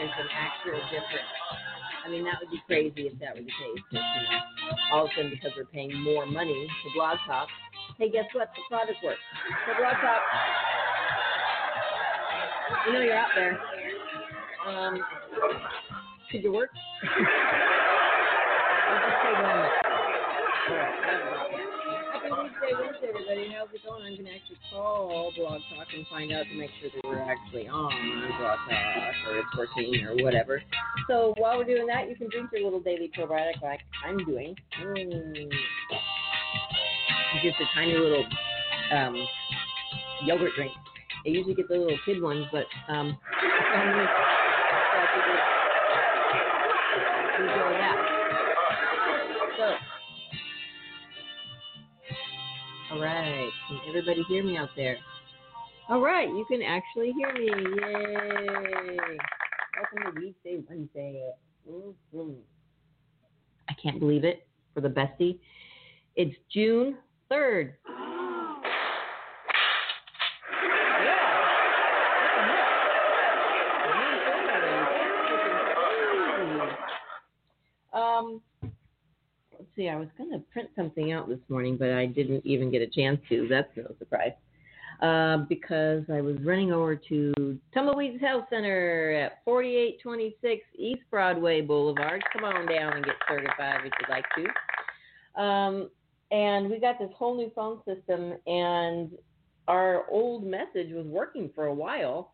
there's an actual difference. I mean, that would be crazy if that were the case. But, you know, all of a sudden, because we're paying more money to Blog Talk, hey, guess what? The product works. So, Blog Talk, you know you're out there. Um, could you work? Just say one minute. All right. Wednesday, Wednesday, everybody. How's it going? I'm to actually call Blog Talk and find out to make sure that we're actually on Blog Talk or it's working or whatever. So while we're doing that, you can drink your little daily probiotic like I'm doing. Mm. Just a tiny little um, yogurt drink. I usually get the little kid ones, but um, all right, can everybody hear me out there? All right, you can actually hear me. Yay! Welcome to Weedsday Wednesday. Mhm. I can't believe it for the bestie. It's June 3rd. See. I was going to print something out this morning, but I didn't even get a chance to. That's no surprise. Uh, because I was running over to Tumbleweeds Health Center at 4826 East Broadway Boulevard. Come on down and get certified if you'd like to. Um, and we got this whole new phone system, and our old message was working for a while.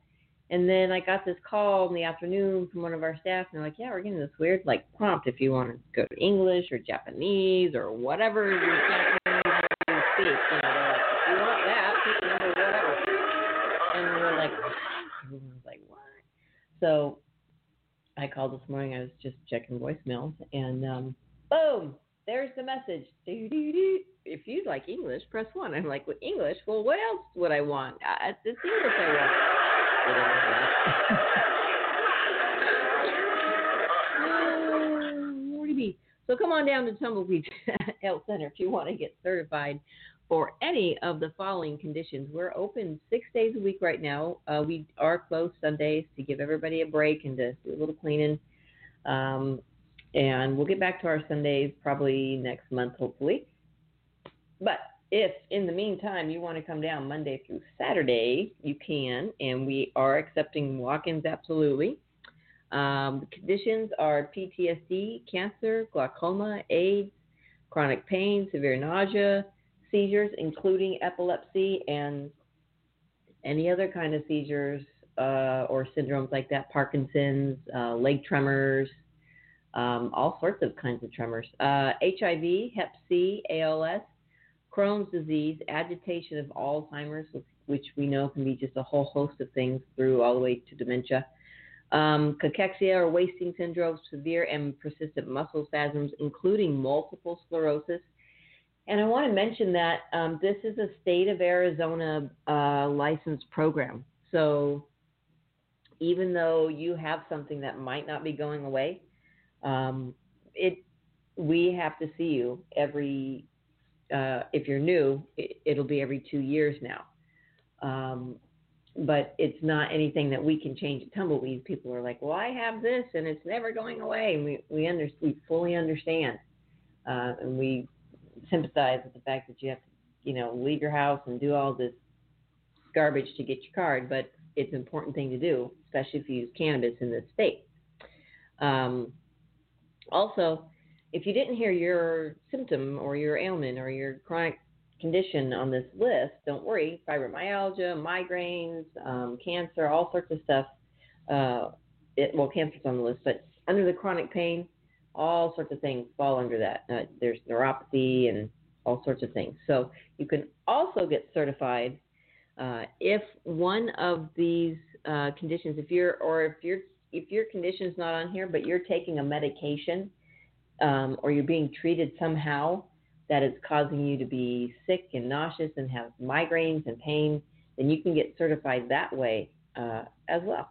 And then I got this call in the afternoon from one of our staff, and they're like, "Yeah, we're getting this weird like prompt if you want to go to English or Japanese or whatever you you speak." You know, like, "If you want that, pick number, whatever." And we're like, everyone was like, "What?" So I called this morning. I was just checking voicemails, and um, boom, there's the message. If you'd like English, press one. I'm like, well, English? Well, what else would I want? Uh, it's English I want. So come on down to Tumbleweed Health Center if you want to get certified for any of the following conditions. We're open six days a week right now. Uh, we are closed Sundays to give everybody a break and to do a little cleaning. Um, and we'll get back to our Sundays probably next month, hopefully. But if in the meantime you want to come down Monday through Saturday, you can, and we are accepting walk ins absolutely. Um, the conditions are PTSD, cancer, glaucoma, AIDS, chronic pain, severe nausea, seizures, including epilepsy, and any other kind of seizures uh, or syndromes like that, Parkinson's, uh, leg tremors, um, all sorts of kinds of tremors. Uh, HIV, Hep C, ALS, Crohn's disease, agitation of Alzheimer's, which we know can be just a whole host of things through all the way to dementia. Um, cachexia or wasting syndrome, severe and persistent muscle spasms, including multiple sclerosis. And I want to mention that um, this is a state of Arizona uh, licensed program. So even though you have something that might not be going away, um, it we have to see you every. Uh, if you're new, it, will be every two years now. Um, but it's not anything that we can change at Tumbleweed. People are like, "Well, I have this, and it's never going away." And we we under, we fully understand, uh, and we sympathize with the fact that you have to, you know, leave your house and do all this garbage to get your card. But it's an important thing to do, especially if you use cannabis in this state. Um, also, if you didn't hear your symptom or your ailment or your chronic condition on this list, don't worry. Fibromyalgia, migraines, um, cancer, all sorts of stuff. Uh, it, well, cancer's on the list, but under the chronic pain, all sorts of things fall under that. Uh, there's neuropathy and all sorts of things. So you can also get certified uh, if one of these uh, conditions, if you're or if your if your condition's not on here, but you're taking a medication um, or you're being treated somehow that is causing you to be sick and nauseous and have migraines and pain, then you can get certified that way uh, as well.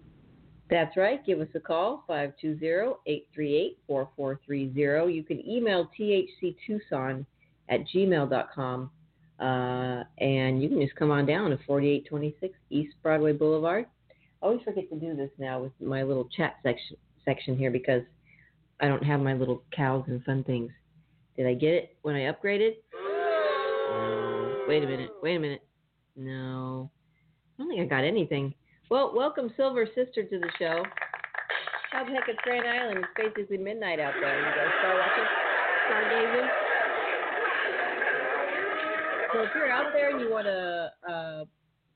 That's right. Give us a call, 520-838-4430. You can email thctucson at gmail.com. Uh, and you can just come on down to 4826 East Broadway Boulevard. I always forget to do this now with my little chat section section here because I don't have my little cows and fun things. Did I get it when I upgraded? No. Wait a minute. Wait a minute. No. I don't think I got anything. Well, welcome Silver Sister to the show. How the heck it's Grand Island? It's basically midnight out there. You guys start watching stargazing. So if you're out there and you want to, uh,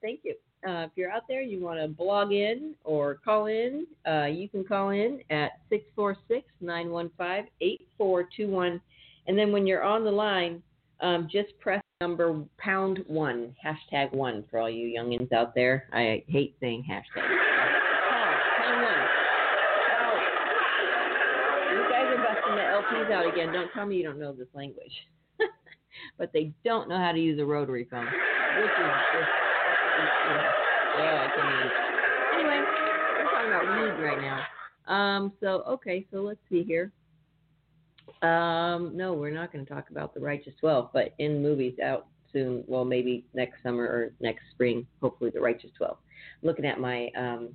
thank you. Uh, if you're out there, you want to blog in or call in, uh, you can call in at 646 915 8421. And then when you're on the line, um, just press number pound one, hashtag one for all you youngins out there. I hate saying hashtag. pound one. You guys are busting the LPs out again. Don't tell me you don't know this language. but they don't know how to use a rotary phone, which is just, yeah, I can't even. Anyway, we're talking about weed right now. Um, so okay, so let's see here. Um, no, we're not going to talk about the Righteous Twelve, but in movies out soon. Well, maybe next summer or next spring. Hopefully, the Righteous Twelve. Looking at my um,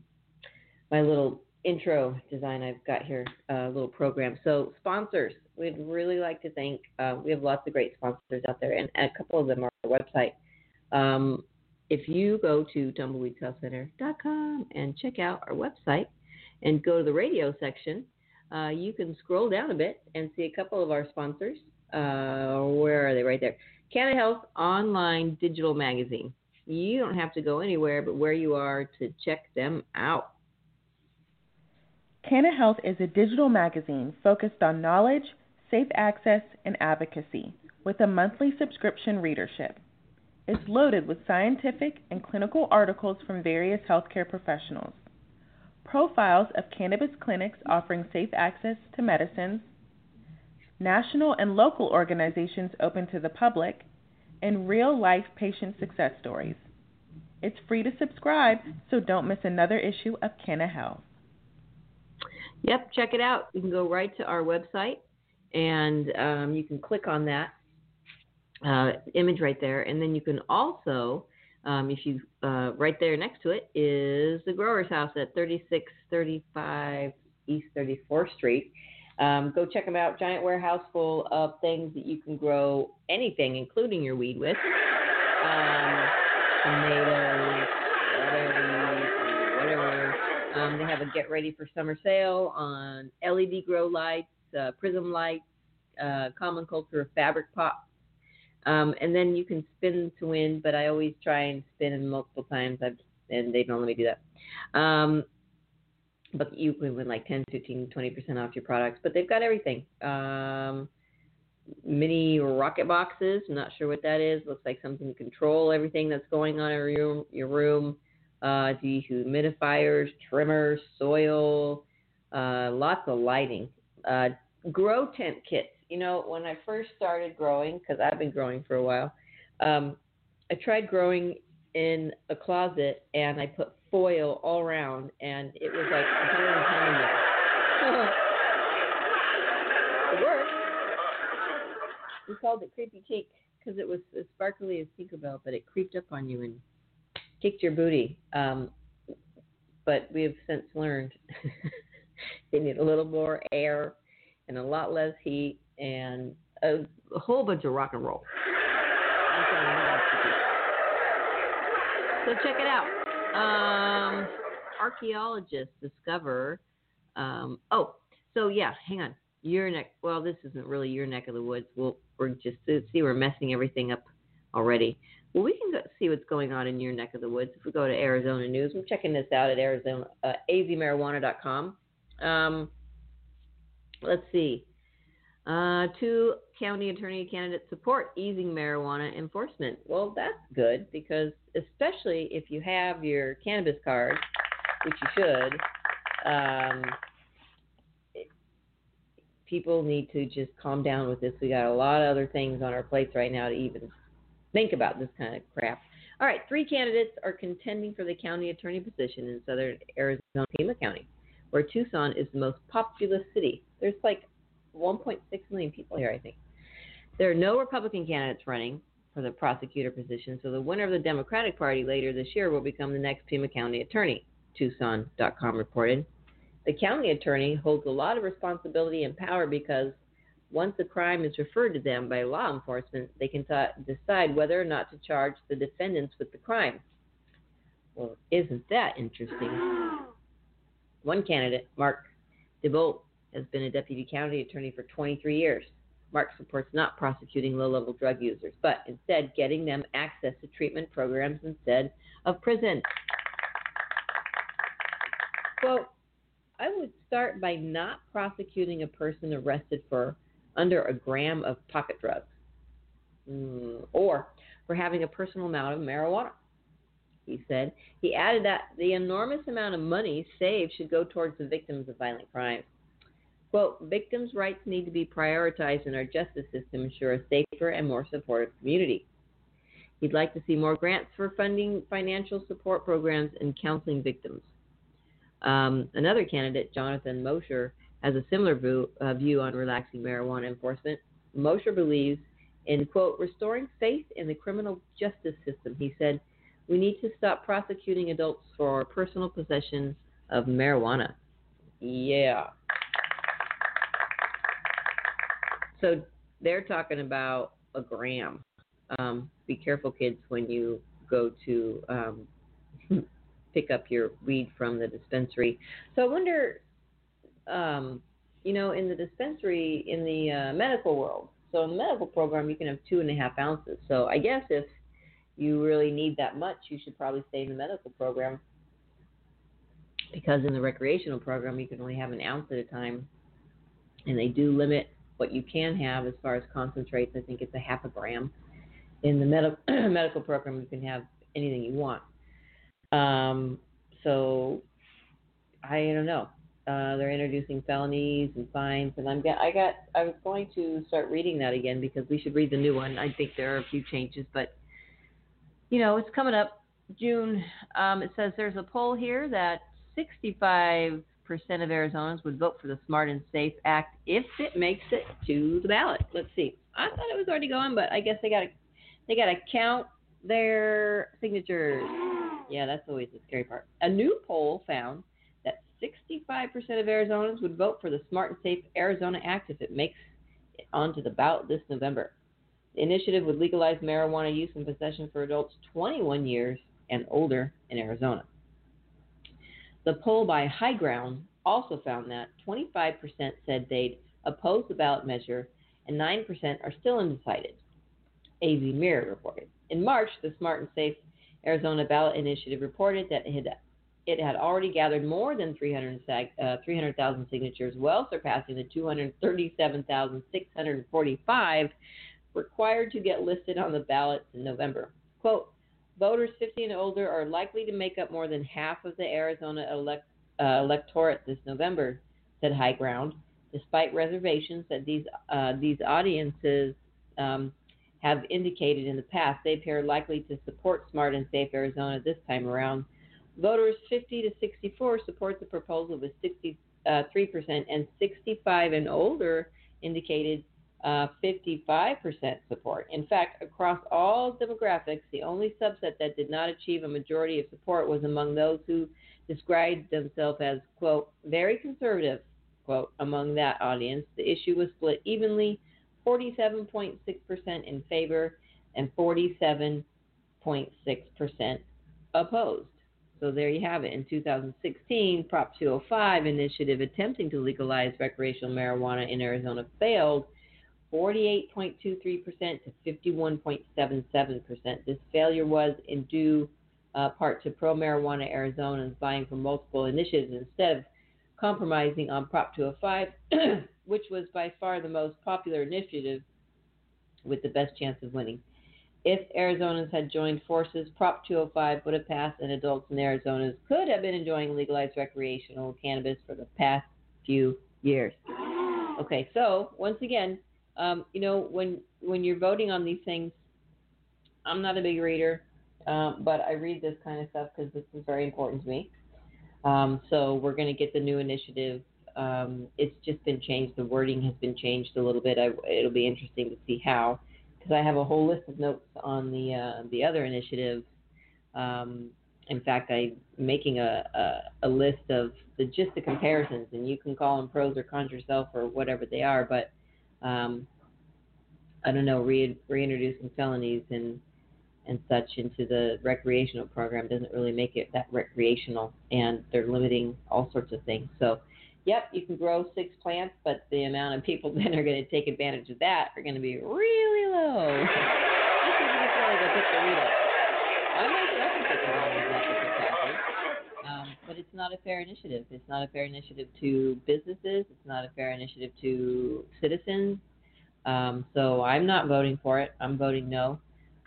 my little intro design I've got here, a uh, little program. So sponsors, we'd really like to thank. Uh, we have lots of great sponsors out there, and a couple of them are our website. Um, if you go to tumbleweedshealthcenter.com and check out our website and go to the radio section, uh, you can scroll down a bit and see a couple of our sponsors. Uh, where are they? Right there. Canna Health Online Digital Magazine. You don't have to go anywhere but where you are to check them out. Canna Health is a digital magazine focused on knowledge, safe access, and advocacy with a monthly subscription readership. It's loaded with scientific and clinical articles from various healthcare professionals profiles of cannabis clinics offering safe access to medicines, national and local organizations open to the public, and real life patient success stories. It's free to subscribe, so don't miss another issue of Canna Health. Yep, check it out. You can go right to our website and um, you can click on that uh, image right there, and then you can also um, if you uh, right there next to it is the Growers House at 3635 East 34th Street. Um, go check them out. Giant warehouse full of things that you can grow anything, including your weed with. Um, tomatoes, whatever, whatever. Um, they have a get ready for summer sale on LED grow lights, uh, prism lights, uh, common culture fabric pots. Um, and then you can spin to win, but I always try and spin multiple times, I've, and they don't let me do that. Um, but you can win like 10, 15, 20% off your products. But they've got everything. Um, mini rocket boxes. I'm not sure what that is. Looks like something to control everything that's going on in your room. Your room. Uh, dehumidifiers, trimmers, soil, uh, lots of lighting. Uh, grow tent kits. You know, when I first started growing, because I've been growing for a while, um, I tried growing in a closet and I put foil all around, and it was like 110 in there. it worked. We called it Creepy Cheek because it was as sparkly as Tinkerbell, but it creeped up on you and kicked your booty. Um, but we have since learned they need a little more air and a lot less heat and a, a whole bunch of rock and roll. So check it out. Um, archaeologists discover. Um, oh, so yeah, hang on. Your neck. Well, this isn't really your neck of the woods. We'll we're just see we're messing everything up already. Well, we can go see what's going on in your neck of the woods. If we go to Arizona News, I'm checking this out at Arizona uh, azmarijuana.com. Um, let's see. Uh, two county attorney candidates support easing marijuana enforcement. Well, that's good because, especially if you have your cannabis card, which you should, um, people need to just calm down with this. We got a lot of other things on our plates right now to even think about this kind of crap. All right, three candidates are contending for the county attorney position in southern Arizona, Pima County, where Tucson is the most populous city. There's like 1.6 million people here, I think. There are no Republican candidates running for the prosecutor position, so the winner of the Democratic Party later this year will become the next Pima County attorney, Tucson.com reported. The county attorney holds a lot of responsibility and power because once a crime is referred to them by law enforcement, they can t- decide whether or not to charge the defendants with the crime. Well, isn't that interesting? One candidate, Mark Diebolt, has been a deputy county attorney for 23 years. Mark supports not prosecuting low level drug users, but instead getting them access to treatment programs instead of prison. Quote, I would start by not prosecuting a person arrested for under a gram of pocket drugs mm, or for having a personal amount of marijuana. He said. He added that the enormous amount of money saved should go towards the victims of violent crimes. Quote, victims' rights need to be prioritized in our justice system to ensure a safer and more supportive community. He'd like to see more grants for funding financial support programs and counseling victims. Um, another candidate, Jonathan Mosher, has a similar view, uh, view on relaxing marijuana enforcement. Mosher believes in, quote, restoring faith in the criminal justice system. He said, we need to stop prosecuting adults for personal possession of marijuana. Yeah. So they're talking about a gram. Um, be careful, kids, when you go to um, pick up your weed from the dispensary. So I wonder, um, you know, in the dispensary, in the uh, medical world, so in the medical program, you can have two and a half ounces. So I guess if you really need that much, you should probably stay in the medical program. Because in the recreational program, you can only have an ounce at a time. And they do limit what you can have as far as concentrates. I think it's a half a gram. In the med- medical program, you can have anything you want. Um, so I don't know. Uh, they're introducing felonies and fines, and I'm I got I was going to start reading that again because we should read the new one. I think there are a few changes, but you know it's coming up June. Um, it says there's a poll here that 65% of Arizonans would vote for the Smart and Safe Act if it makes it to the ballot. Let's see. I thought it was already going, but I guess they got to they got to count their signatures. Yeah, that's always the scary part. A new poll found that 65% of Arizonans would vote for the Smart and Safe Arizona Act if it makes it onto the ballot this November. The initiative would legalize marijuana use and possession for adults 21 years and older in Arizona. The poll by High Ground also found that 25% said they'd oppose the ballot measure and 9% are still undecided. AZ Mirror reported. In March, the Smart and Safe Arizona Ballot Initiative reported that it had, it had already gathered more than 300,000 uh, 300, signatures, well surpassing the 237,645 required to get listed on the ballots in November. Quote, voters 50 and older are likely to make up more than half of the Arizona elect, uh, electorate this November, said High Ground, despite reservations that these, uh, these audiences um, have indicated in the past they appear likely to support Smart and Safe Arizona this time around. Voters 50 to 64 support the proposal with 63% uh, and 65 and older indicated uh, 55% support. In fact, across all demographics, the only subset that did not achieve a majority of support was among those who described themselves as, quote, very conservative, quote, among that audience. The issue was split evenly 47.6% in favor and 47.6% opposed. So there you have it. In 2016, Prop 205 initiative attempting to legalize recreational marijuana in Arizona failed 48.23% to 51.77%. This failure was in due uh, part to pro marijuana Arizonans buying from multiple initiatives instead of compromising on Prop 205, which was by far the most popular initiative with the best chance of winning. If Arizonans had joined forces, Prop 205 would have passed, and adults in Arizona could have been enjoying legalized recreational cannabis for the past few years. Okay, so once again, um, you know, when when you're voting on these things, I'm not a big reader, um, but I read this kind of stuff because this is very important to me. Um, so we're going to get the new initiative. Um, it's just been changed. The wording has been changed a little bit. I, it'll be interesting to see how, because I have a whole list of notes on the uh, the other initiative. Um, in fact, I'm making a, a, a list of the just the comparisons, and you can call them pros or cons yourself or whatever they are. But um, I don't know, re- reintroducing felonies and and such into the recreational program doesn't really make it that recreational, and they're limiting all sorts of things. So, yep, you can grow six plants, but the amount of people that are going to take advantage of that are going to be really low. but it's not a fair initiative. It's not a fair initiative to businesses. It's not a fair initiative to citizens. Um, so I'm not voting for it. I'm voting no.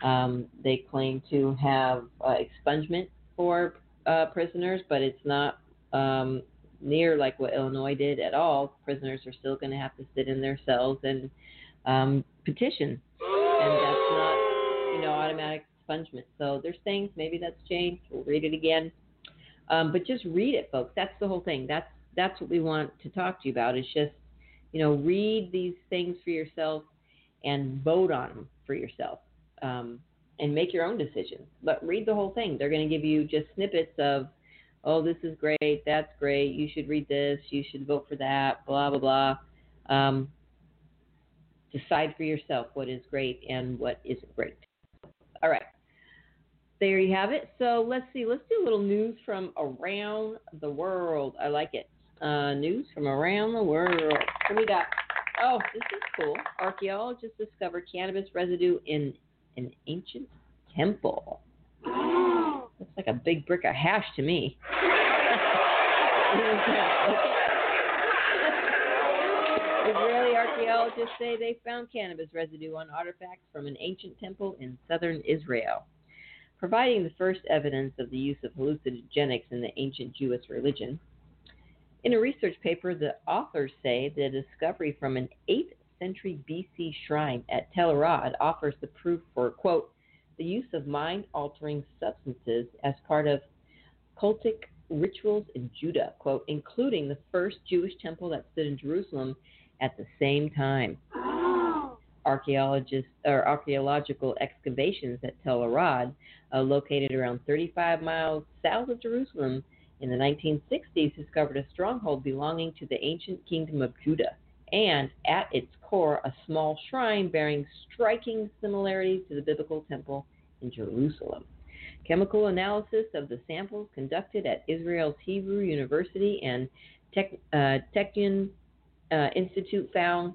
Um, they claim to have uh, expungement for uh, prisoners, but it's not um, near like what Illinois did at all. Prisoners are still going to have to sit in their cells and um, petition, and that's not you know automatic expungement. So there's things maybe that's changed. We'll read it again, um, but just read it, folks. That's the whole thing. That's that's what we want to talk to you about. It's just you know read these things for yourself and vote on them for yourself um, and make your own decisions. But read the whole thing. They're going to give you just snippets of, oh, this is great, that's great, you should read this, you should vote for that, blah, blah, blah. Um, decide for yourself what is great and what isn't great. All right. There you have it. So let's see. Let's do a little news from around the world. I like it. Uh, news from around the world. What we got? Oh, this is cool. Archaeologists discovered cannabis residue in an ancient temple. Looks like a big brick of hash to me. Israeli archaeologists say they found cannabis residue on artifacts from an ancient temple in southern Israel, providing the first evidence of the use of hallucinogenics in the ancient Jewish religion. In a research paper, the authors say the discovery from an 8th century BC shrine at Tel Arad offers the proof for, quote, the use of mind altering substances as part of cultic rituals in Judah, quote, including the first Jewish temple that stood in Jerusalem at the same time. Archaeologists or archaeological excavations at Tel Arad, uh, located around 35 miles south of Jerusalem, in the 1960s discovered a stronghold belonging to the ancient kingdom of Judah and, at its core, a small shrine bearing striking similarities to the biblical temple in Jerusalem. Chemical analysis of the samples conducted at Israel's Hebrew University and Tech, uh, Technion uh, Institute found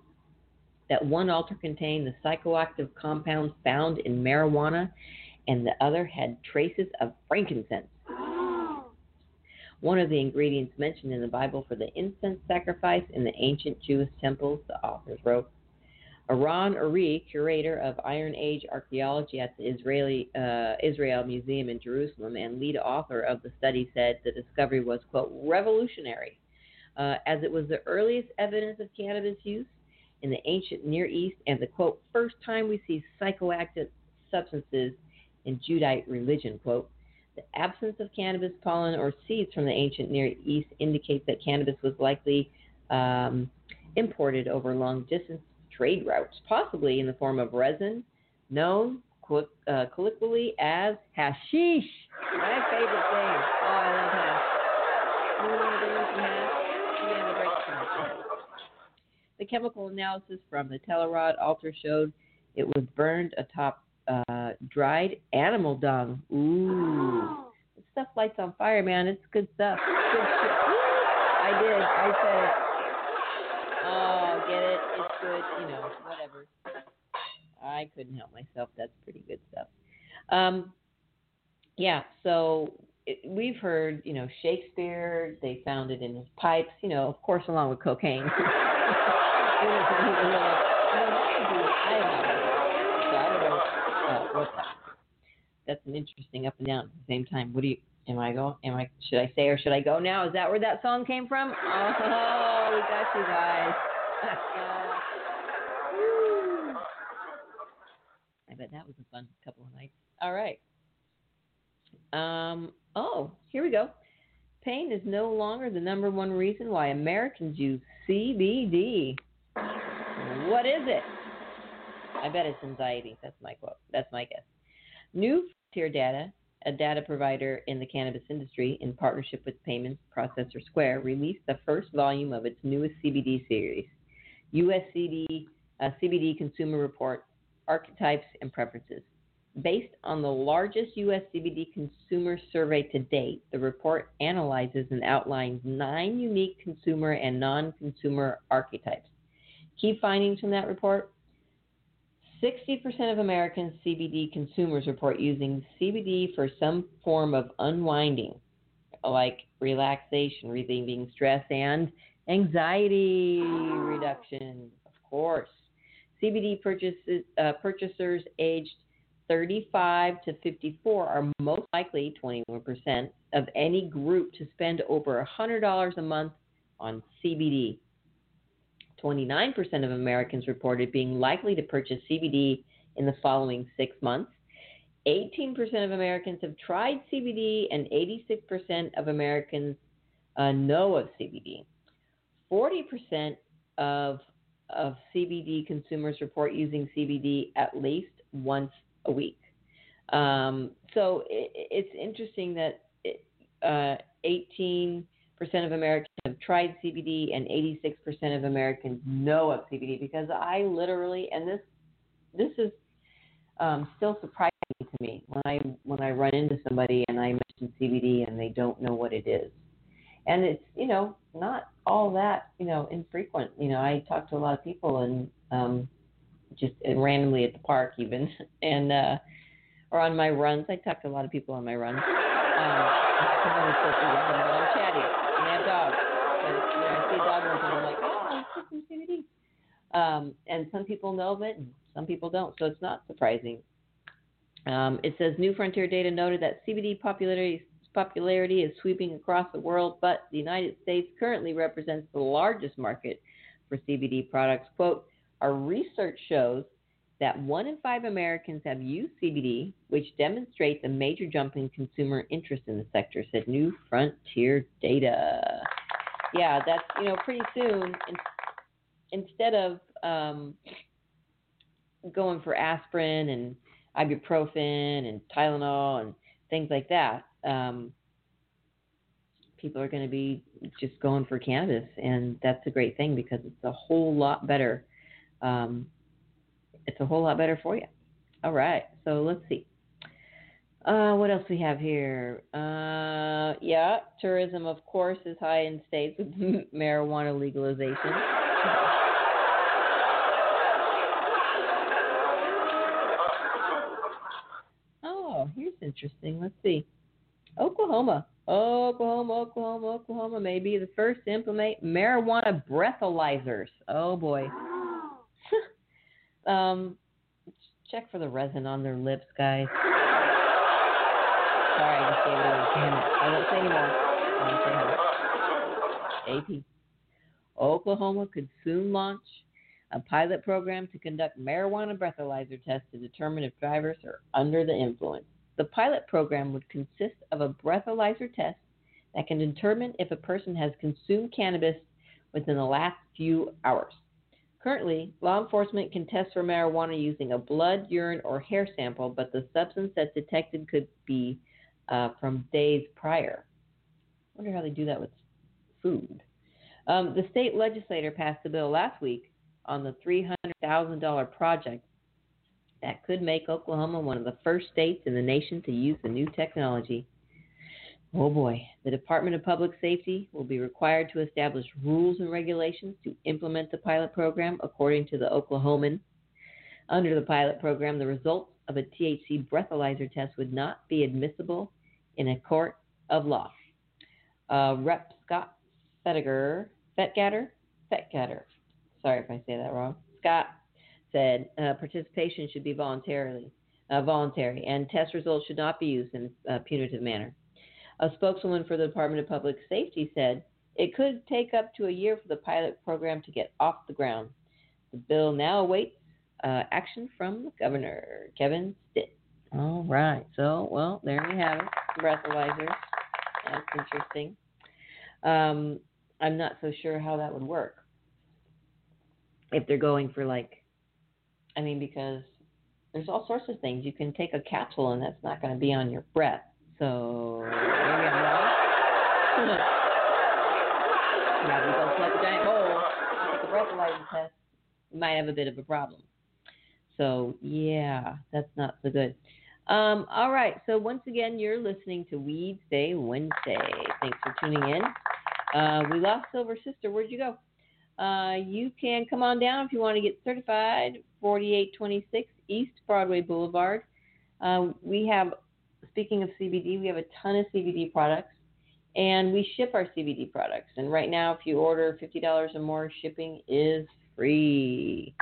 that one altar contained the psychoactive compounds found in marijuana and the other had traces of frankincense. One of the ingredients mentioned in the Bible for the incense sacrifice in the ancient Jewish temples, the authors wrote. Eran Arie, curator of Iron Age archaeology at the Israeli uh, Israel Museum in Jerusalem and lead author of the study, said the discovery was quote revolutionary, uh, as it was the earliest evidence of cannabis use in the ancient Near East and the quote first time we see psychoactive substances in Judite religion quote. The absence of cannabis pollen or seeds from the ancient Near East indicates that cannabis was likely um, imported over long distance trade routes, possibly in the form of resin, known uh, colloquially as hashish. My favorite thing. Oh, I love hash. Some hash? We're going to break some The chemical analysis from the Tel Arad altar showed it was burned atop uh, dried animal dung. Ooh. This stuff lights on fire, man. It's good stuff. Good shit. I did. I said it. Oh, get it? It's good. You know, whatever. I couldn't help myself. That's pretty good stuff. Um, yeah, so it, we've heard, you know, Shakespeare, they found it in his pipes, you know, of course, along with cocaine. That's an interesting up and down at the same time. What do you? Am I go? Am I? Should I say or should I go now? Is that where that song came from? Oh, we got you guys. I bet that was a fun couple of nights. All right. Um. Oh, here we go. Pain is no longer the number one reason why Americans use CBD. What is it? I bet it's anxiety. That's my quote. That's my guess. New Frontier Data, a data provider in the cannabis industry, in partnership with payments processor Square, released the first volume of its newest CBD series, US CBD, uh, CBD Consumer Report Archetypes and Preferences. Based on the largest US CBD consumer survey to date, the report analyzes and outlines nine unique consumer and non consumer archetypes. Key findings from that report 60% of American CBD consumers report using CBD for some form of unwinding, like relaxation, relieving stress, and anxiety reduction, of course. CBD purchases, uh, purchasers aged 35 to 54 are most likely, 21%, of any group to spend over $100 a month on CBD. 29% of Americans reported being likely to purchase CBD in the following six months. 18% of Americans have tried CBD, and 86% of Americans uh, know of CBD. 40% of, of CBD consumers report using CBD at least once a week. Um, so it, it's interesting that it, uh, 18 percent of Americans have tried CBD, and 86% of Americans know of CBD. Because I literally, and this this is um, still surprising to me when I when I run into somebody and I mention CBD and they don't know what it is. And it's you know not all that you know infrequent. You know I talk to a lot of people and um, just and randomly at the park even and uh, or on my runs. I talk to a lot of people on my runs. Um, Um, and some people know of it, some people don't. So it's not surprising. Um, it says New Frontier data noted that CBD popularity popularity is sweeping across the world, but the United States currently represents the largest market for CBD products. Quote, our research shows that one in five Americans have used CBD, which demonstrates a major jump in consumer interest in the sector, said New Frontier Data. Yeah, that's, you know, pretty soon, in, instead of um, going for aspirin and ibuprofen and Tylenol and things like that, um, people are going to be just going for cannabis, and that's a great thing because it's a whole lot better. Um, it's a whole lot better for you. All right, so let's see. Uh, what else we have here? Uh, yeah, tourism, of course, is high in states with marijuana legalization. Oh, here's interesting. Let's see. Oklahoma. Oklahoma, Oklahoma, Oklahoma may be the first to implement marijuana breathalyzers. Oh boy. um, check for the resin on their lips, guys. Sorry, I just gave it away. Damn it. I won't say anymore. I won't say how. AP. Oklahoma could soon launch a pilot program to conduct marijuana breathalyzer tests to determine if drivers are under the influence. The pilot program would consist of a breathalyzer test that can determine if a person has consumed cannabis within the last few hours. Currently, law enforcement can test for marijuana using a blood, urine, or hair sample, but the substance that's detected could be uh, from days prior. I wonder how they do that with food. Um, the state legislature passed a bill last week on the $300,000 project that could make Oklahoma one of the first states in the nation to use the new technology. Oh boy, the Department of Public Safety will be required to establish rules and regulations to implement the pilot program according to the Oklahoman. Under the pilot program, the results of a THC breathalyzer test would not be admissible in a court of law. Uh, Rep. Scott Fettiger, Fetgatter, Fetgatter, sorry if I say that wrong, Scott said uh, participation should be voluntarily uh, voluntary, and test results should not be used in a punitive manner. A spokeswoman for the Department of Public Safety said it could take up to a year for the pilot program to get off the ground. The bill now awaits uh, action from the governor, Kevin Stitt. All right, so well, there you have it, breathalyzers. That's interesting. Um, I'm not so sure how that would work if they're going for like, I mean, because there's all sorts of things. You can take a capsule and that's not going to be on your breath. So maybe I'm wrong. plug a giant hole, take a breathalyzer test, you might have a bit of a problem. So yeah, that's not so good. Um, all right, so once again, you're listening to Weeds Day Wednesday. Thanks for tuning in. Uh, we lost Silver Sister. Where'd you go? Uh, you can come on down if you want to get certified. 4826 East Broadway Boulevard. Uh, we have, speaking of CBD, we have a ton of CBD products, and we ship our CBD products. And right now, if you order $50 or more, shipping is free.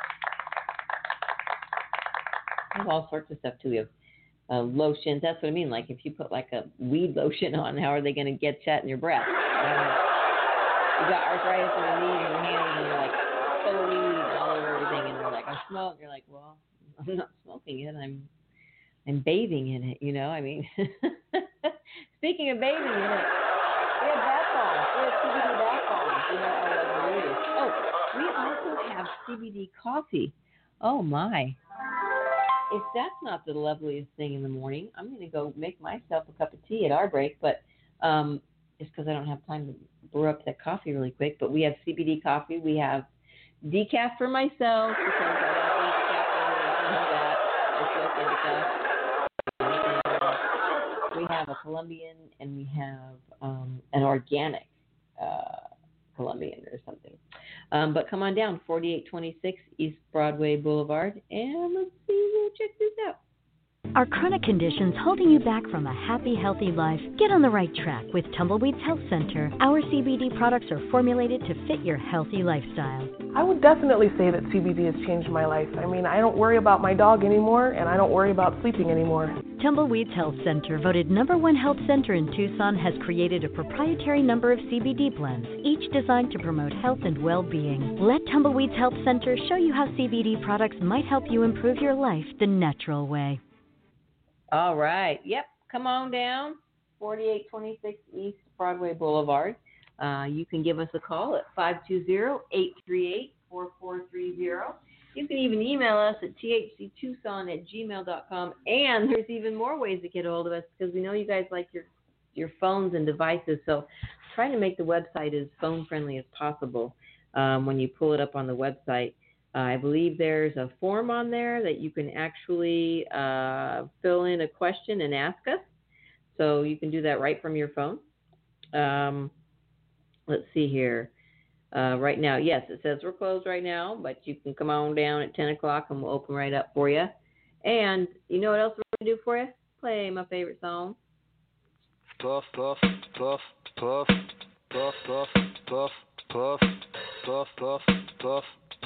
We have all sorts of stuff too. We have uh, lotions. That's what I mean. Like if you put like a weed lotion on, how are they going to get that in your breath? You got arthritis in your knees and your hands, and you're like full of weed all over everything, and you're like, I smoke. You're like, well, I'm not smoking it. I'm I'm bathing in it. You know, I mean, speaking of bathing in it, we have bath bombs. We have CBD bath bombs. You know. Oh, we also have CBD coffee. Oh my. If that's not the loveliest thing in the morning, I'm going to go make myself a cup of tea at our break. But um, it's because I don't have time to brew up that coffee really quick. But we have CBD coffee. We have decaf for myself because I. We have a Colombian and we have um, an organic uh, Colombian or something. Um, but come on down, 4826 East Broadway Boulevard, and let's see, we'll check this out. Are chronic conditions holding you back from a happy, healthy life? Get on the right track with Tumbleweeds Health Center. Our CBD products are formulated to fit your healthy lifestyle. I would definitely say that CBD has changed my life. I mean, I don't worry about my dog anymore, and I don't worry about sleeping anymore. Tumbleweeds Health Center, voted number one health center in Tucson, has created a proprietary number of CBD blends, each designed to promote health and well being. Let Tumbleweeds Health Center show you how CBD products might help you improve your life the natural way. All right. Yep. Come on down. 4826 East Broadway Boulevard. Uh, you can give us a call at 520-838-4430. You can even email us at thctucson at gmail.com. And there's even more ways to get a hold of us because we know you guys like your your phones and devices. So trying to make the website as phone friendly as possible um, when you pull it up on the website. Uh, I believe there's a form on there that you can actually uh, fill in a question and ask us. So you can do that right from your phone. Um, let's see here. Uh, right now, yes, it says we're closed right now, but you can come on down at 10 o'clock and we'll open right up for you. And you know what else we're going to do for you? Play my favorite song. Puff, puff, puff, puff, puff, puff, puff, puff, puff, puff, puff,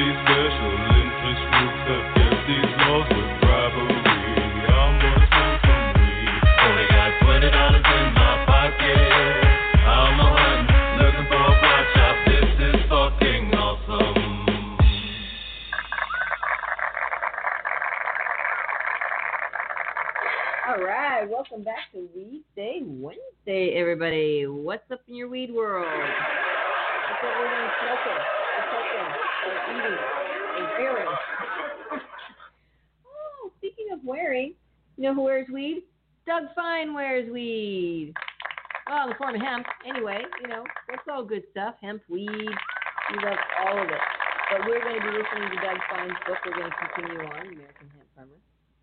These special interest groups have kept these laws with bribery. I'm gonna smoke some weed. Only got twenty dollars in my pocket. I'm a hunting, looking for a pot shop. This is fucking awesome. All right, welcome back to Weed Day Wednesday, everybody. What's up in your weed world? What's everyone smoking? Or eating? Or wearing? oh, speaking of wearing, you know who wears weed? Doug Fine wears weed. Well, the form of hemp. Anyway, you know, that's all good stuff. Hemp, weed. He loves all of it. But we're going to be listening to Doug Fine's book. We're going to continue on, American Hemp Farmer.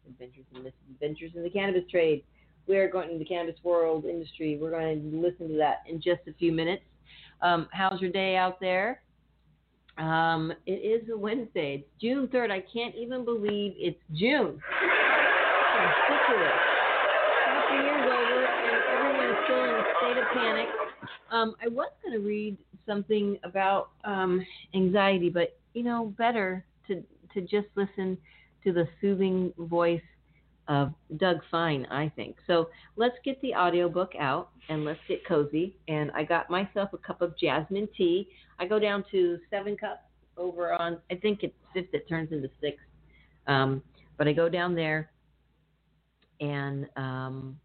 Adventures in Misadventures in the Cannabis Trade. we are going to the cannabis world industry. We're going to listen to that in just a few minutes. Um, how's your day out there? Um, it is a Wednesday. It's June 3rd. I can't even believe it's June. It's ridiculous. Half the year's over, and everyone is still in a state of panic. Um, I was going to read something about um, anxiety, but you know, better to to just listen to the soothing voice of Doug Fine, I think. So let's get the audiobook out and let's get cozy. And I got myself a cup of jasmine tea. I go down to seven cups over on, I think it's fifth, it turns into six. Um, but I go down there and um,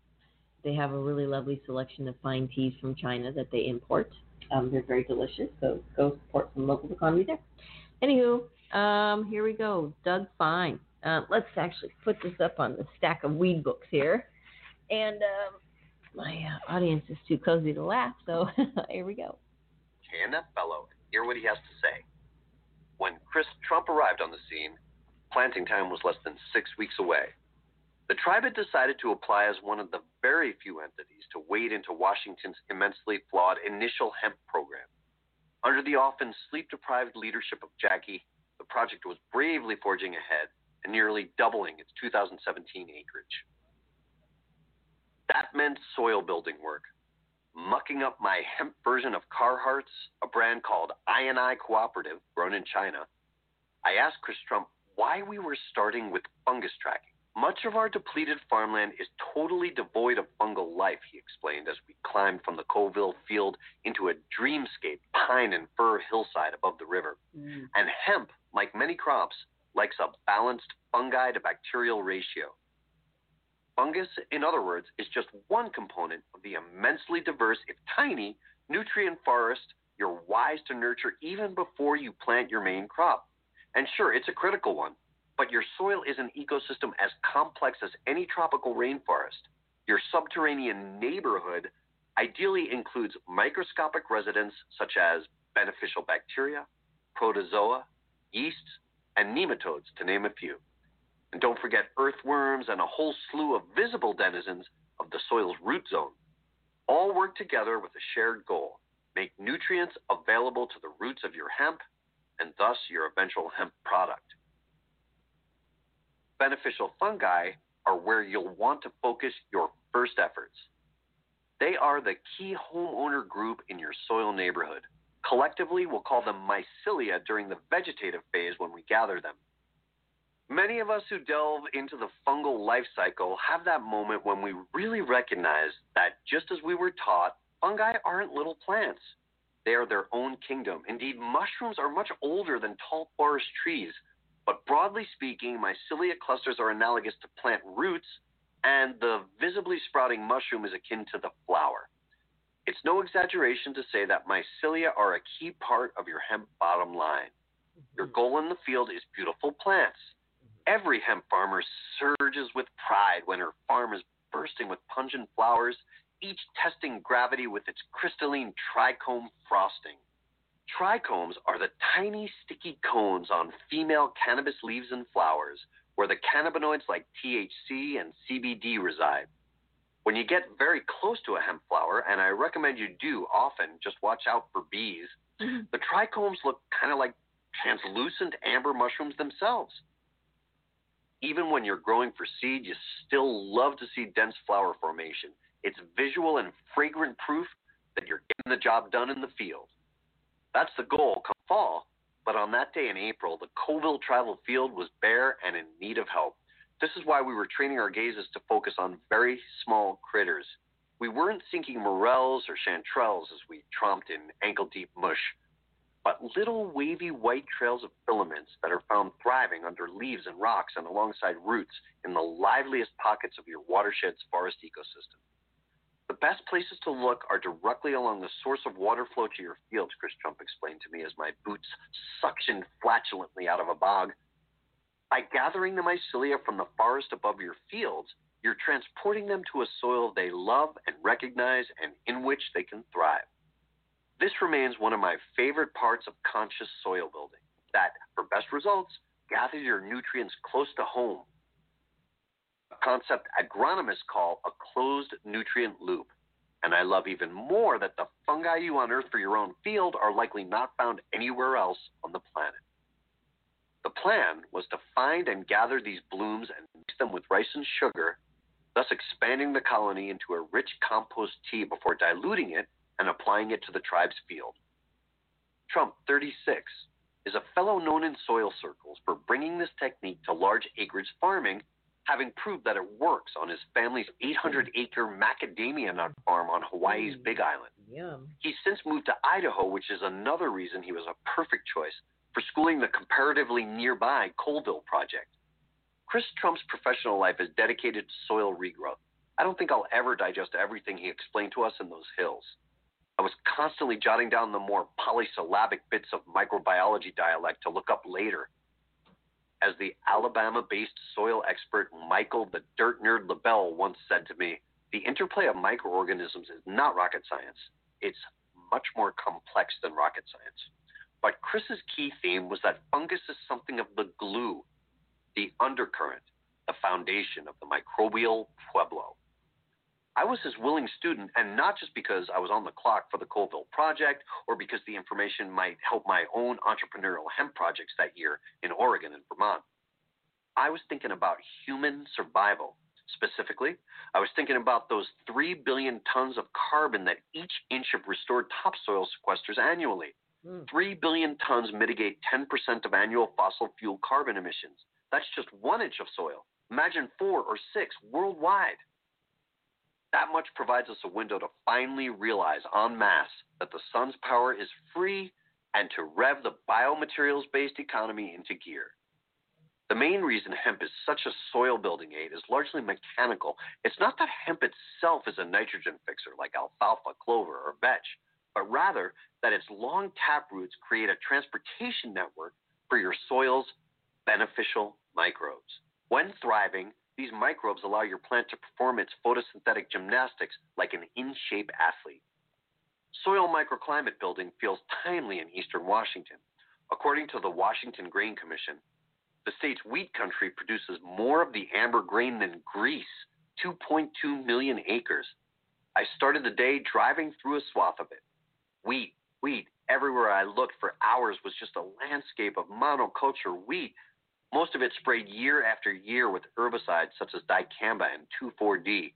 they have a really lovely selection of fine teas from China that they import. Um, they're very delicious, so go support some local economy there. Anywho, um, here we go. Doug Fine. Uh, let's actually put this up on the stack of weed books here. And um, my uh, audience is too cozy to laugh, so here we go. KNF fellow, hear what he has to say. When Chris Trump arrived on the scene, planting time was less than six weeks away. The tribe had decided to apply as one of the very few entities to wade into Washington's immensely flawed initial hemp program. Under the often sleep deprived leadership of Jackie, the project was bravely forging ahead and nearly doubling its 2017 acreage. That meant soil building work, mucking up my hemp version of Carhartt's, a brand called INI Cooperative, grown in China. I asked Chris Trump why we were starting with fungus tracking. Much of our depleted farmland is totally devoid of fungal life, he explained as we climbed from the Colville field into a dreamscape pine and fir hillside above the river. Mm. And hemp, like many crops, likes a balanced fungi to bacterial ratio. Fungus, in other words, is just one component of the immensely diverse, if tiny, nutrient forest you're wise to nurture even before you plant your main crop. And sure, it's a critical one, but your soil is an ecosystem as complex as any tropical rainforest. Your subterranean neighborhood ideally includes microscopic residents such as beneficial bacteria, protozoa, yeasts, and nematodes, to name a few. And don't forget earthworms and a whole slew of visible denizens of the soil's root zone. All work together with a shared goal make nutrients available to the roots of your hemp and thus your eventual hemp product. Beneficial fungi are where you'll want to focus your first efforts. They are the key homeowner group in your soil neighborhood. Collectively, we'll call them mycelia during the vegetative phase when we gather them. Many of us who delve into the fungal life cycle have that moment when we really recognize that just as we were taught, fungi aren't little plants. They are their own kingdom. Indeed, mushrooms are much older than tall forest trees. But broadly speaking, mycelia clusters are analogous to plant roots, and the visibly sprouting mushroom is akin to the flower. It's no exaggeration to say that mycelia are a key part of your hemp bottom line. Your mm-hmm. goal in the field is beautiful plants. Mm-hmm. Every hemp farmer surges with pride when her farm is bursting with pungent flowers, each testing gravity with its crystalline trichome frosting. Trichomes are the tiny sticky cones on female cannabis leaves and flowers where the cannabinoids like THC and CBD reside. When you get very close to a hemp flower, and I recommend you do often, just watch out for bees, mm-hmm. the trichomes look kind of like translucent amber mushrooms themselves. Even when you're growing for seed, you still love to see dense flower formation. It's visual and fragrant proof that you're getting the job done in the field. That's the goal come fall, but on that day in April, the Colville travel field was bare and in need of help. This is why we were training our gazes to focus on very small critters. We weren't sinking morels or chanterelles as we tromped in ankle deep mush, but little wavy white trails of filaments that are found thriving under leaves and rocks and alongside roots in the liveliest pockets of your watershed's forest ecosystem. The best places to look are directly along the source of water flow to your fields, Chris Trump explained to me as my boots suctioned flatulently out of a bog. By gathering the mycelia from the forest above your fields, you're transporting them to a soil they love and recognize and in which they can thrive. This remains one of my favorite parts of conscious soil building that, for best results, gather your nutrients close to home. A concept agronomists call a closed nutrient loop. And I love even more that the fungi you unearth for your own field are likely not found anywhere else on the planet. The plan was to find and gather these blooms and mix them with rice and sugar, thus expanding the colony into a rich compost tea before diluting it and applying it to the tribe's field. Trump, 36, is a fellow known in soil circles for bringing this technique to large acreage farming, having proved that it works on his family's 800 acre macadamia nut farm on Hawaii's mm. Big Island. Yum. He's since moved to Idaho, which is another reason he was a perfect choice for schooling the comparatively nearby Colville project. Chris Trump's professional life is dedicated to soil regrowth. I don't think I'll ever digest everything he explained to us in those hills. I was constantly jotting down the more polysyllabic bits of microbiology dialect to look up later. As the Alabama based soil expert Michael the Dirt Nerd LaBelle once said to me, the interplay of microorganisms is not rocket science. It's much more complex than rocket science. But Chris's key theme was that fungus is something of the glue, the undercurrent, the foundation of the microbial pueblo. I was his willing student, and not just because I was on the clock for the Colville project or because the information might help my own entrepreneurial hemp projects that year in Oregon and Vermont. I was thinking about human survival. Specifically, I was thinking about those 3 billion tons of carbon that each inch of restored topsoil sequesters annually. Hmm. 3 billion tons mitigate 10% of annual fossil fuel carbon emissions. That's just one inch of soil. Imagine four or six worldwide. That much provides us a window to finally realize en masse that the sun's power is free and to rev the biomaterials based economy into gear. The main reason hemp is such a soil building aid is largely mechanical. It's not that hemp itself is a nitrogen fixer like alfalfa, clover, or vetch, but rather that its long tap roots create a transportation network for your soil's beneficial microbes. When thriving, these microbes allow your plant to perform its photosynthetic gymnastics like an in shape athlete. Soil microclimate building feels timely in eastern Washington. According to the Washington Grain Commission, the state's wheat country produces more of the amber grain than Greece 2.2 million acres. I started the day driving through a swath of it. Wheat, wheat. Everywhere I looked for hours was just a landscape of monoculture wheat most of it sprayed year after year with herbicides such as dicamba and 2,4-D.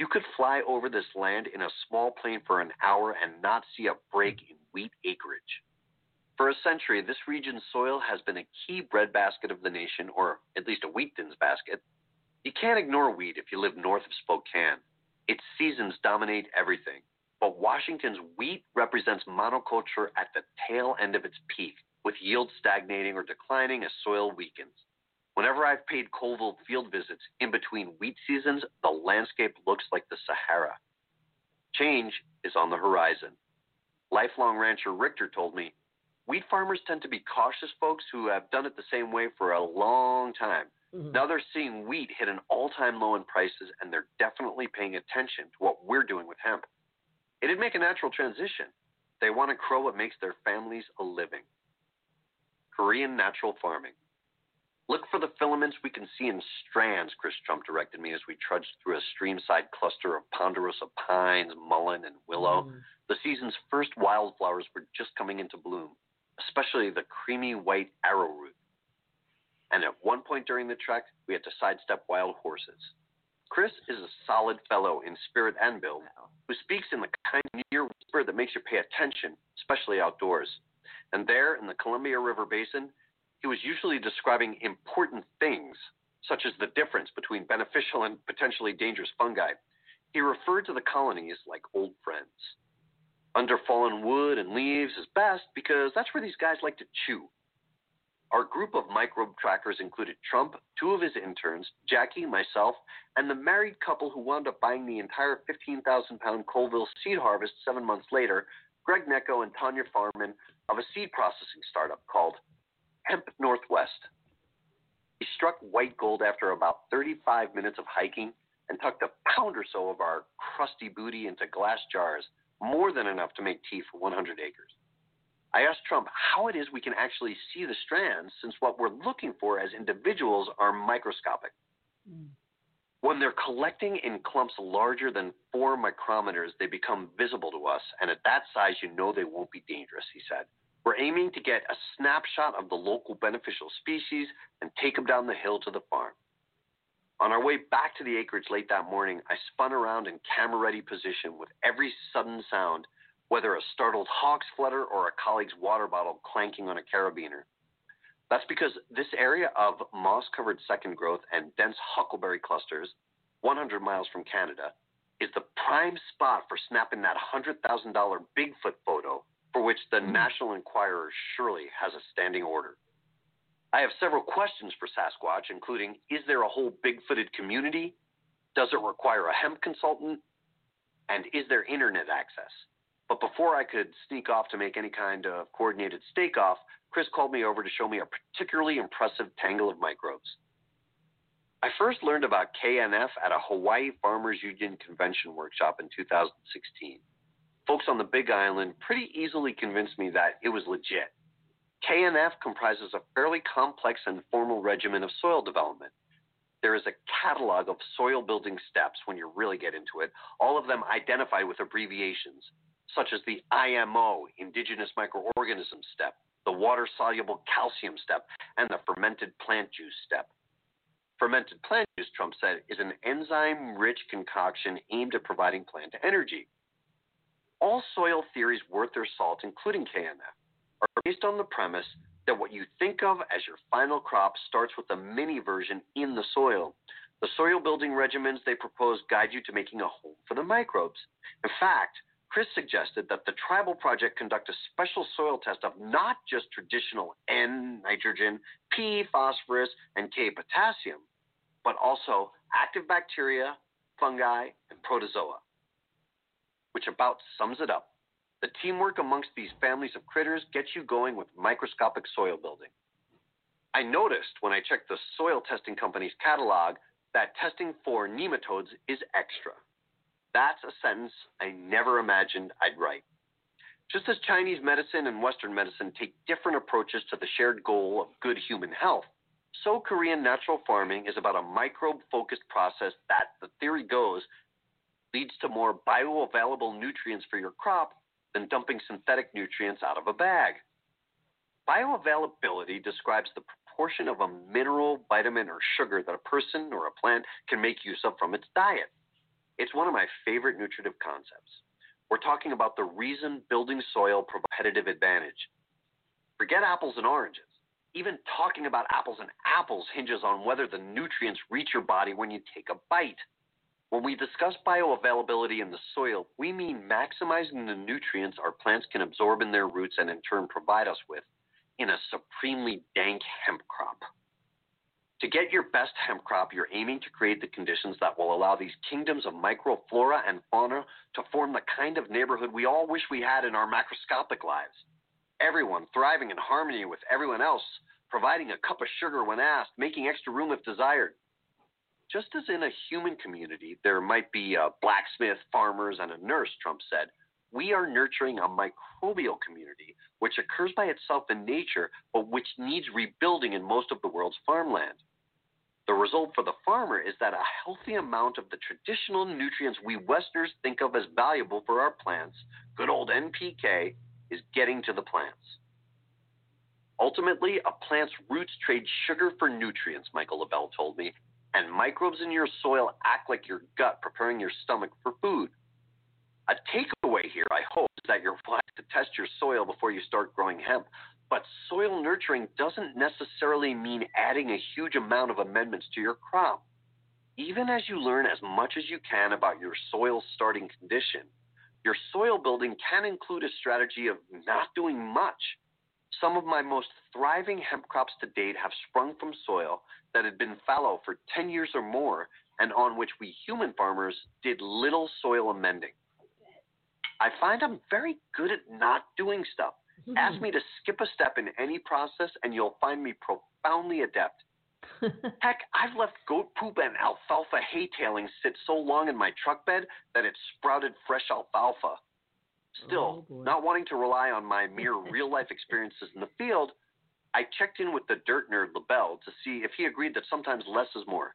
You could fly over this land in a small plane for an hour and not see a break in wheat acreage. For a century, this region's soil has been a key breadbasket of the nation, or at least a wheat thins basket. You can't ignore wheat if you live north of Spokane. Its seasons dominate everything. But Washington's wheat represents monoculture at the tail end of its peak with yields stagnating or declining as soil weakens. Whenever I've paid Colville field visits in between wheat seasons, the landscape looks like the Sahara. Change is on the horizon. Lifelong rancher Richter told me wheat farmers tend to be cautious folks who have done it the same way for a long time. Mm-hmm. Now they're seeing wheat hit an all time low in prices, and they're definitely paying attention to what we're doing with hemp. It'd make a natural transition. They want to grow what makes their families a living. Korean natural farming. Look for the filaments we can see in strands, Chris Trump directed me as we trudged through a streamside cluster of ponderosa pines, mullein, and willow. Mm. The season's first wildflowers were just coming into bloom, especially the creamy white arrowroot. And at one point during the trek, we had to sidestep wild horses. Chris is a solid fellow in spirit and build, who speaks in the kind of near whisper that makes you pay attention, especially outdoors. And there, in the Columbia River Basin, he was usually describing important things, such as the difference between beneficial and potentially dangerous fungi. He referred to the colonies like old friends. Under fallen wood and leaves is best because that's where these guys like to chew. Our group of microbe trackers included Trump, two of his interns, Jackie, myself, and the married couple who wound up buying the entire 15,000 pound Colville seed harvest seven months later, Greg Necco and Tanya Farman of a seed processing startup called Hemp Northwest. We struck white gold after about 35 minutes of hiking and tucked a pound or so of our crusty booty into glass jars, more than enough to make tea for 100 acres. I asked Trump how it is we can actually see the strands since what we're looking for as individuals are microscopic. Mm. When they're collecting in clumps larger than four micrometers, they become visible to us, and at that size, you know they won't be dangerous, he said. We're aiming to get a snapshot of the local beneficial species and take them down the hill to the farm. On our way back to the acreage late that morning, I spun around in camera ready position with every sudden sound, whether a startled hawk's flutter or a colleague's water bottle clanking on a carabiner. That's because this area of moss covered second growth and dense huckleberry clusters, 100 miles from Canada, is the prime spot for snapping that $100,000 Bigfoot photo for which the hmm. National Enquirer surely has a standing order. I have several questions for Sasquatch, including Is there a whole big footed community? Does it require a hemp consultant? And is there internet access? But before I could sneak off to make any kind of coordinated stake off, Chris called me over to show me a particularly impressive tangle of microbes. I first learned about KNF at a Hawaii Farmers Union convention workshop in 2016. Folks on the Big Island pretty easily convinced me that it was legit. KNF comprises a fairly complex and formal regimen of soil development. There is a catalog of soil building steps when you really get into it, all of them identified with abbreviations, such as the IMO, Indigenous Microorganism step, the water soluble calcium step, and the fermented plant juice step. Fermented plant juice, Trump said, is an enzyme rich concoction aimed at providing plant energy. All soil theories worth their salt, including KNF, are based on the premise that what you think of as your final crop starts with a mini version in the soil. The soil building regimens they propose guide you to making a home for the microbes. In fact, Chris suggested that the Tribal Project conduct a special soil test of not just traditional N nitrogen, P phosphorus, and K potassium, but also active bacteria, fungi, and protozoa, which about sums it up. The teamwork amongst these families of critters gets you going with microscopic soil building. I noticed when I checked the soil testing company's catalog that testing for nematodes is extra. That's a sentence I never imagined I'd write. Just as Chinese medicine and Western medicine take different approaches to the shared goal of good human health, so Korean natural farming is about a microbe focused process that, the theory goes, leads to more bioavailable nutrients for your crop than dumping synthetic nutrients out of a bag. Bioavailability describes the proportion of a mineral, vitamin, or sugar that a person or a plant can make use of from its diet. It's one of my favorite nutritive concepts. We're talking about the reason building soil provides competitive advantage. Forget apples and oranges. Even talking about apples and apples hinges on whether the nutrients reach your body when you take a bite. When we discuss bioavailability in the soil, we mean maximizing the nutrients our plants can absorb in their roots and in turn provide us with in a supremely dank hemp crop. To get your best hemp crop, you're aiming to create the conditions that will allow these kingdoms of microflora and fauna to form the kind of neighborhood we all wish we had in our macroscopic lives. Everyone thriving in harmony with everyone else, providing a cup of sugar when asked, making extra room if desired. Just as in a human community, there might be a blacksmith, farmers, and a nurse, Trump said, we are nurturing a microbial community which occurs by itself in nature, but which needs rebuilding in most of the world's farmland. The result for the farmer is that a healthy amount of the traditional nutrients we Westerners think of as valuable for our plants, good old NPK, is getting to the plants. Ultimately, a plant's roots trade sugar for nutrients, Michael LaBelle told me, and microbes in your soil act like your gut preparing your stomach for food. A takeaway here, I hope, is that you're wise to test your soil before you start growing hemp. But soil nurturing doesn't necessarily mean adding a huge amount of amendments to your crop. Even as you learn as much as you can about your soil's starting condition, your soil building can include a strategy of not doing much. Some of my most thriving hemp crops to date have sprung from soil that had been fallow for 10 years or more and on which we human farmers did little soil amending. I find I'm very good at not doing stuff. Ask me to skip a step in any process, and you'll find me profoundly adept. Heck, I've left goat poop and alfalfa hay tailings sit so long in my truck bed that it sprouted fresh alfalfa. Still, Oh, not wanting to rely on my mere real life experiences in the field, I checked in with the dirt nerd LaBelle to see if he agreed that sometimes less is more.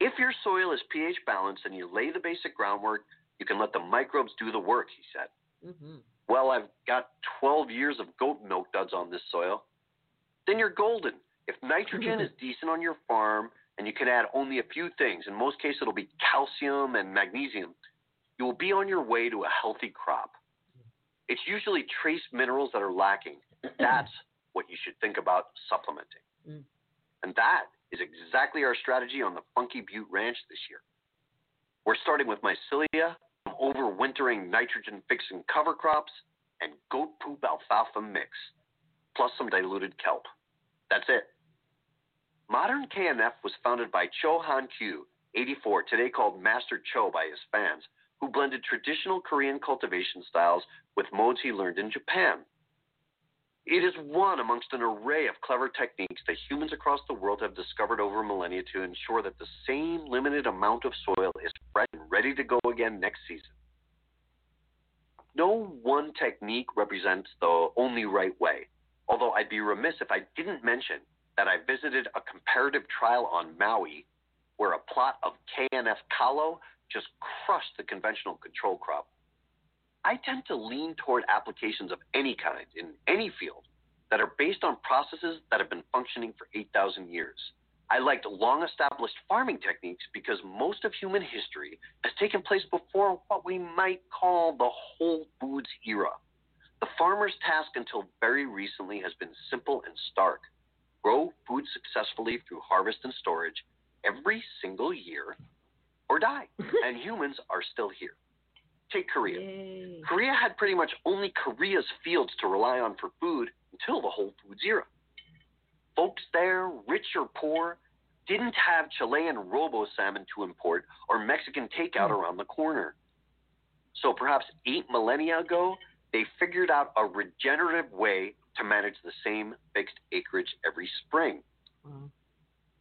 If your soil is pH balanced and you lay the basic groundwork, you can let the microbes do the work, he said. Mm-hmm. Well, I've got 12 years of goat milk duds on this soil. Then you're golden. If nitrogen is decent on your farm and you can add only a few things, in most cases it'll be calcium and magnesium, you will be on your way to a healthy crop. It's usually trace minerals that are lacking. That's what you should think about supplementing. Mm. And that is exactly our strategy on the Funky Butte Ranch this year. We're starting with mycelia, overwintering nitrogen fixing cover crops, and goat poop alfalfa mix, plus some diluted kelp. That's it. Modern KNF was founded by Cho Han Kyu, 84, today called Master Cho by his fans, who blended traditional Korean cultivation styles with modes he learned in Japan. It is one amongst an array of clever techniques that humans across the world have discovered over millennia to ensure that the same limited amount of soil is fresh and ready to go again next season. No one technique represents the only right way, although I'd be remiss if I didn't mention that I visited a comparative trial on Maui where a plot of KNF Kalo just crushed the conventional control crop. I tend to lean toward applications of any kind in any field that are based on processes that have been functioning for 8,000 years. I liked long established farming techniques because most of human history has taken place before what we might call the Whole Foods era. The farmer's task until very recently has been simple and stark grow food successfully through harvest and storage every single year or die. and humans are still here. Take Korea. Yay. Korea had pretty much only Korea's fields to rely on for food until the Whole Foods era. Folks there, rich or poor, didn't have Chilean robo salmon to import or Mexican takeout hmm. around the corner. So perhaps eight millennia ago, they figured out a regenerative way to manage the same fixed acreage every spring. Wow.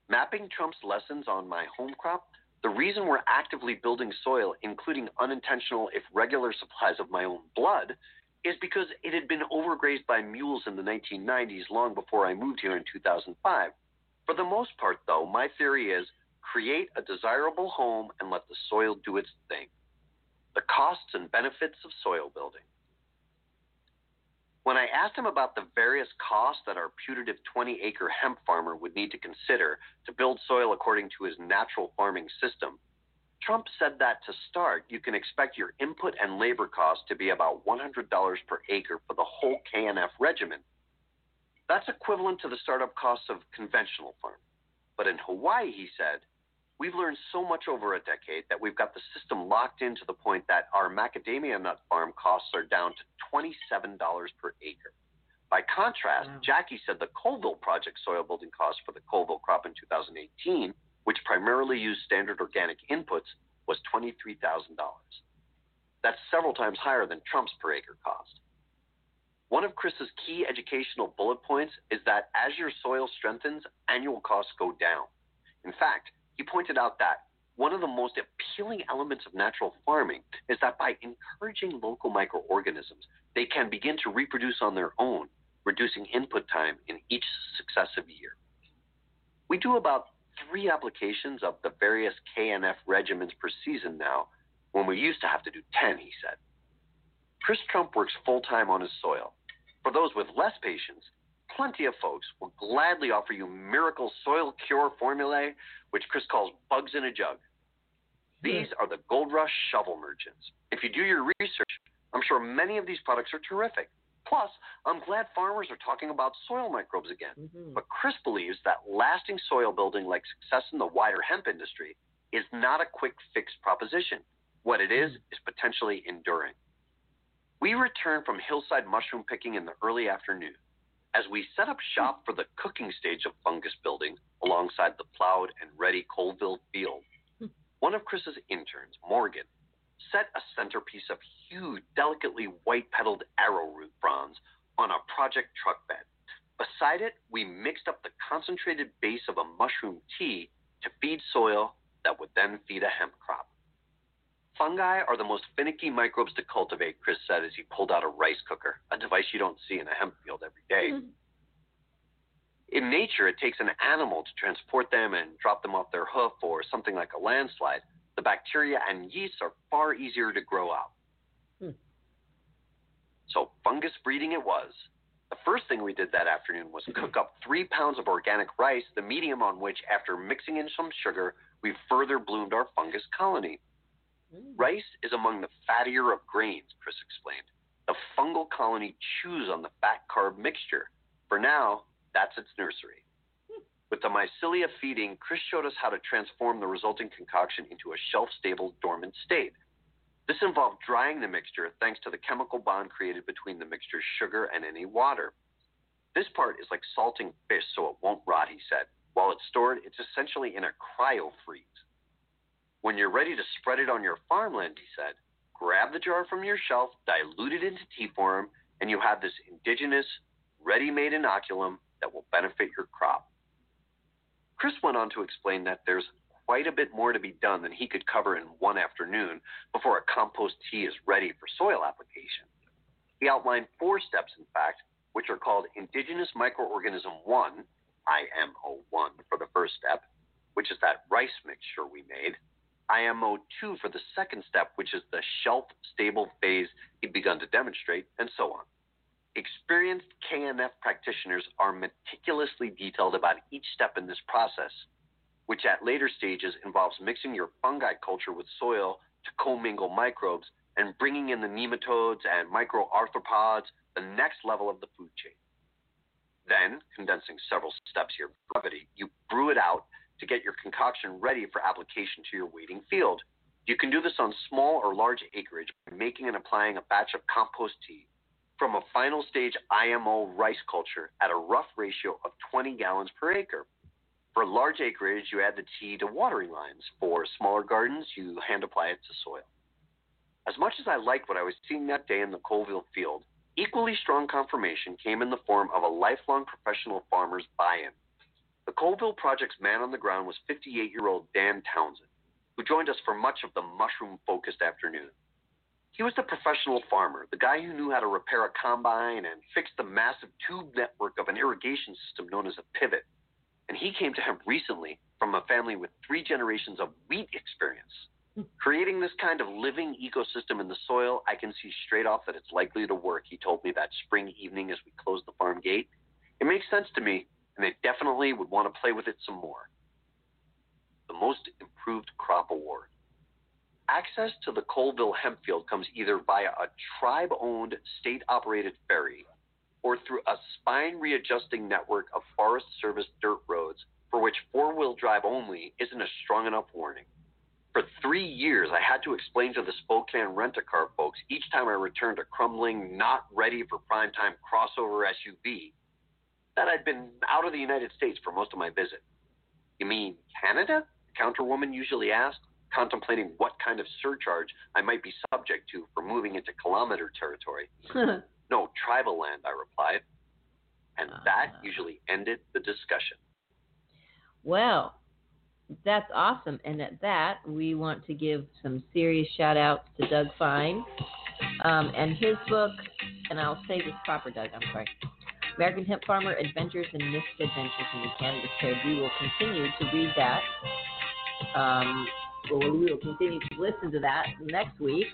Mapping Trump's lessons on my home crop, the reason we're actively building soil, including unintentional, if regular supplies of my own blood, is because it had been overgrazed by mules in the 1990s, long before I moved here in 2005. For the most part, though, my theory is create a desirable home and let the soil do its thing. The costs and benefits of soil building. When I asked him about the various costs that our putative 20 acre hemp farmer would need to consider to build soil according to his natural farming system, Trump said that to start, you can expect your input and labor costs to be about $100 per acre for the whole KNF regimen. That's equivalent to the startup costs of conventional farming. But in Hawaii, he said, we've learned so much over a decade that we've got the system locked in to the point that our macadamia nut farm costs are down to $27 per acre. By contrast, Wow. Jackie said the Colville project soil building cost for the Colville crop in 2018, which primarily used standard organic inputs, was $23,000. That's several times higher than Trump's per acre cost. One of Chris's key educational bullet points is that as your soil strengthens, annual costs go down. In fact, he pointed out that one of the most appealing elements of natural farming is that by encouraging local microorganisms, they can begin to reproduce on their own, reducing input time in each successive year. We do about three applications of the various KNF regimens per season now, when we used to have to do 10, he said. Chris Trump works full time on his soil. For those with less patience, plenty of folks will gladly offer you miracle soil cure formulae, which Chris calls bugs in a jug. These are the Gold Rush shovel merchants. If you do your research, I'm sure many of these products are terrific. Plus, I'm glad farmers are talking about soil microbes again. Mhm. But Chris believes that lasting soil building, like success in the wider hemp industry, is not a quick fix proposition. What it is, is potentially enduring. We return from hillside mushroom picking in the early afternoon. As we set up shop for the cooking stage of fungus building alongside the plowed and ready Colville field, hmm. one of Chris's interns, Morgan, set a centerpiece of huge, delicately white petaled arrowroot fronds on a project truck bed. Beside it, we mixed up the concentrated base of a mushroom tea to feed soil that would then feed a hemp crop. Fungi are the most finicky microbes to cultivate, Chris said as he pulled out a rice cooker, a device you don't see in a hemp field every day. In nature, it takes an animal to transport them and drop them off their hoof or something like a landslide. The bacteria and yeast are far easier to grow out. Hmm. So, fungus breeding it was. The first thing we did that afternoon was cook up three pounds of organic rice, the medium on which, after mixing in some sugar, we further bloomed our fungus colony. Rice is among the fattier of grains, Chris explained. The fungal colony chews on the fat carb mixture. For now, that's its nursery. With the mycelia feeding, Chris showed us how to transform the resulting concoction into a shelf stable dormant state. This involved drying the mixture thanks to the chemical bond created between the mixture's sugar and any water. This part is like salting fish so it won't rot, he said. While it's stored, it's essentially in a cryo freeze. When you're ready to spread it on your farmland, he said, grab the jar from your shelf, dilute it into tea form, and you have this indigenous, ready made inoculum that will benefit your crop. Chris went on to explain that there's quite a bit more to be done than he could cover in one afternoon before a compost tea is ready for soil application. He outlined four steps, in fact, which are called Indigenous Microorganism 1, IMO1 for the first step, which is that rice mixture we made, IMO 2 for the second step, which is the shelf stable phase he'd begun to demonstrate, and so on. Experienced KNF practitioners are meticulously detailed about each step in this process, which at later stages involves mixing your fungi culture with soil to commingle microbes and bringing in the nematodes and microarthropods, the next level of the food chain. Then, condensing several steps here brevity, you brew it out to get your concoction ready for application to your waiting field. You can do this on small or large acreage by making and applying a batch of compost tea from a final stage IMO rice culture at a rough ratio of 20 gallons per acre. For large acreage, you add the tea to watering lines. For smaller gardens, you hand apply it to soil. As much as I liked what I was seeing that day in the Colville field, equally strong confirmation came in the form of a lifelong professional farmer's buy in. The Colville Project's man on the ground was 58 year old Dan Townsend, who joined us for much of the mushroom focused afternoon. He was the professional farmer, the guy who knew how to repair a combine and fix the massive tube network of an irrigation system known as a pivot. And he came to him recently from a family with three generations of wheat experience. Creating this kind of living ecosystem in the soil, I can see straight off that it's likely to work, he told me that spring evening as we closed the farm gate. It makes sense to me, and they definitely would want to play with it some more. The Most Improved Crop Award. Access to the Colville hemp field comes either via a tribe owned, state operated ferry or through a spine readjusting network of Forest Service dirt roads for which four wheel drive only isn't a strong enough warning. For three years, I had to explain to the Spokane rent a car folks each time I returned a crumbling, not ready for prime time crossover SUV that I'd been out of the United States for most of my visit. You mean Canada? The counterwoman usually asked, contemplating what kind of surcharge I might be subject to for moving into kilometer territory. no, tribal land, I replied. And that usually ended the discussion. Well, that's awesome. And at that, we want to give some serious shout outs to Doug Fine um, and his book, and I'll say this proper, Doug, I'm sorry. American Hemp Farmer Adventures and Misadventures in the Cannabis Trade. We will continue to read that. Um, well, we will continue to listen to that next week.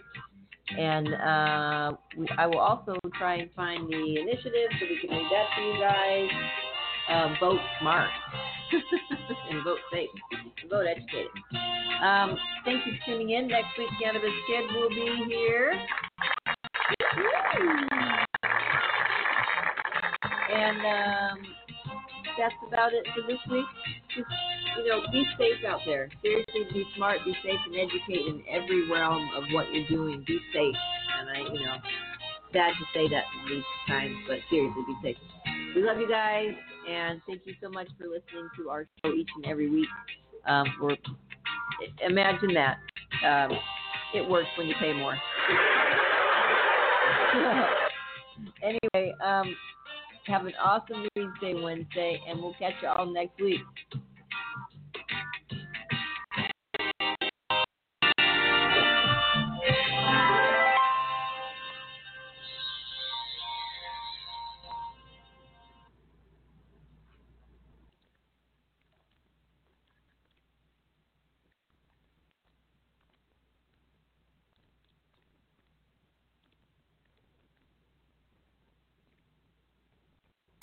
And uh, we, I will also try and find the initiative so we can read that to you guys. Uh, vote smart and vote safe. Vote educated. Um, thank you for tuning in. Next week, Cannabis Kid will be here. And um, that's about it for this week. Just, you know, be safe out there. Seriously, be smart, be safe, and educate in every realm of what you're doing. Be safe. And I, you know, sad to say that these times, but seriously, be safe. We love you guys, and thank you so much for listening to our show each and every week. Um, for imagine that. Um, it works when you pay more. anyway, um, have an awesome Reads Day Wednesday, and we'll catch you all next week.